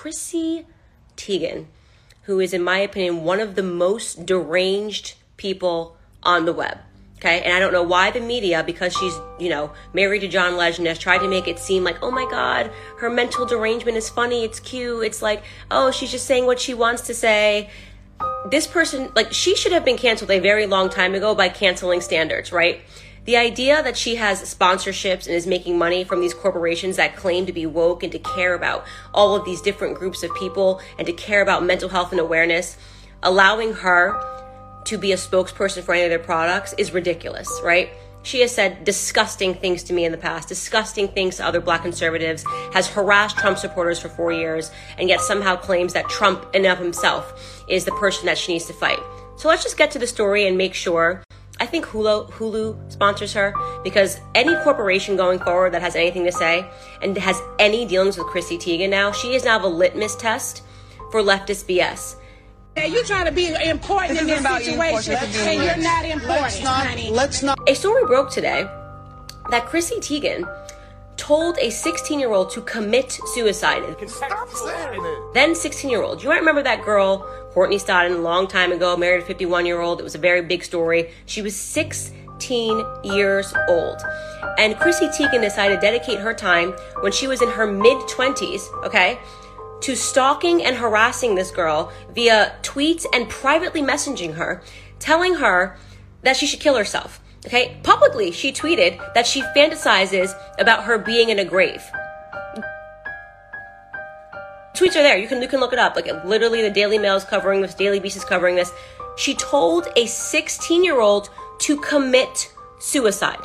Chrissy Teigen, who is, in my opinion, one of the most deranged people on the web. Okay, and I don't know why the media, because she's, you know, married to John Legend, has tried to make it seem like, oh my God, her mental derangement is funny, it's cute, it's like, oh, she's just saying what she wants to say. This person, like, she should have been canceled a very long time ago by canceling standards, right? The idea that she has sponsorships and is making money from these corporations that claim to be woke and to care about all of these different groups of people and to care about mental health and awareness, allowing her to be a spokesperson for any of their products is ridiculous, right? She has said disgusting things to me in the past, disgusting things to other black conservatives, has harassed Trump supporters for four years, and yet somehow claims that Trump in of himself is the person that she needs to fight. So let's just get to the story and make sure. I think Hulu, Hulu sponsors her because any corporation going forward that has anything to say and has any dealings with Chrissy Teigen now, she is now a litmus test for leftist BS. Yeah, you trying to be important This in this about you, situation, Portia. This is and you're not important, Let's not. honey. Let's not. A story broke today that Chrissy Teigen told a 16 year old to commit suicide. Stop saying it. Then 16 year old. You might remember that girl, Courtney Stodden, a long time ago, married a 51 year old. It was a very big story. She was 16 years old. And Chrissy Teigen decided to dedicate her time when she was in her mid 20s, okay, to stalking and harassing this girl via tweets and privately messaging her, telling her that she should kill herself. Okay, publicly, she tweeted that she fantasizes about her being in a grave. Tweets are there. You can you can look it up. Like literally, the Daily Mail is covering this. Daily Beast is covering this. She told a 16 year old to commit suicide.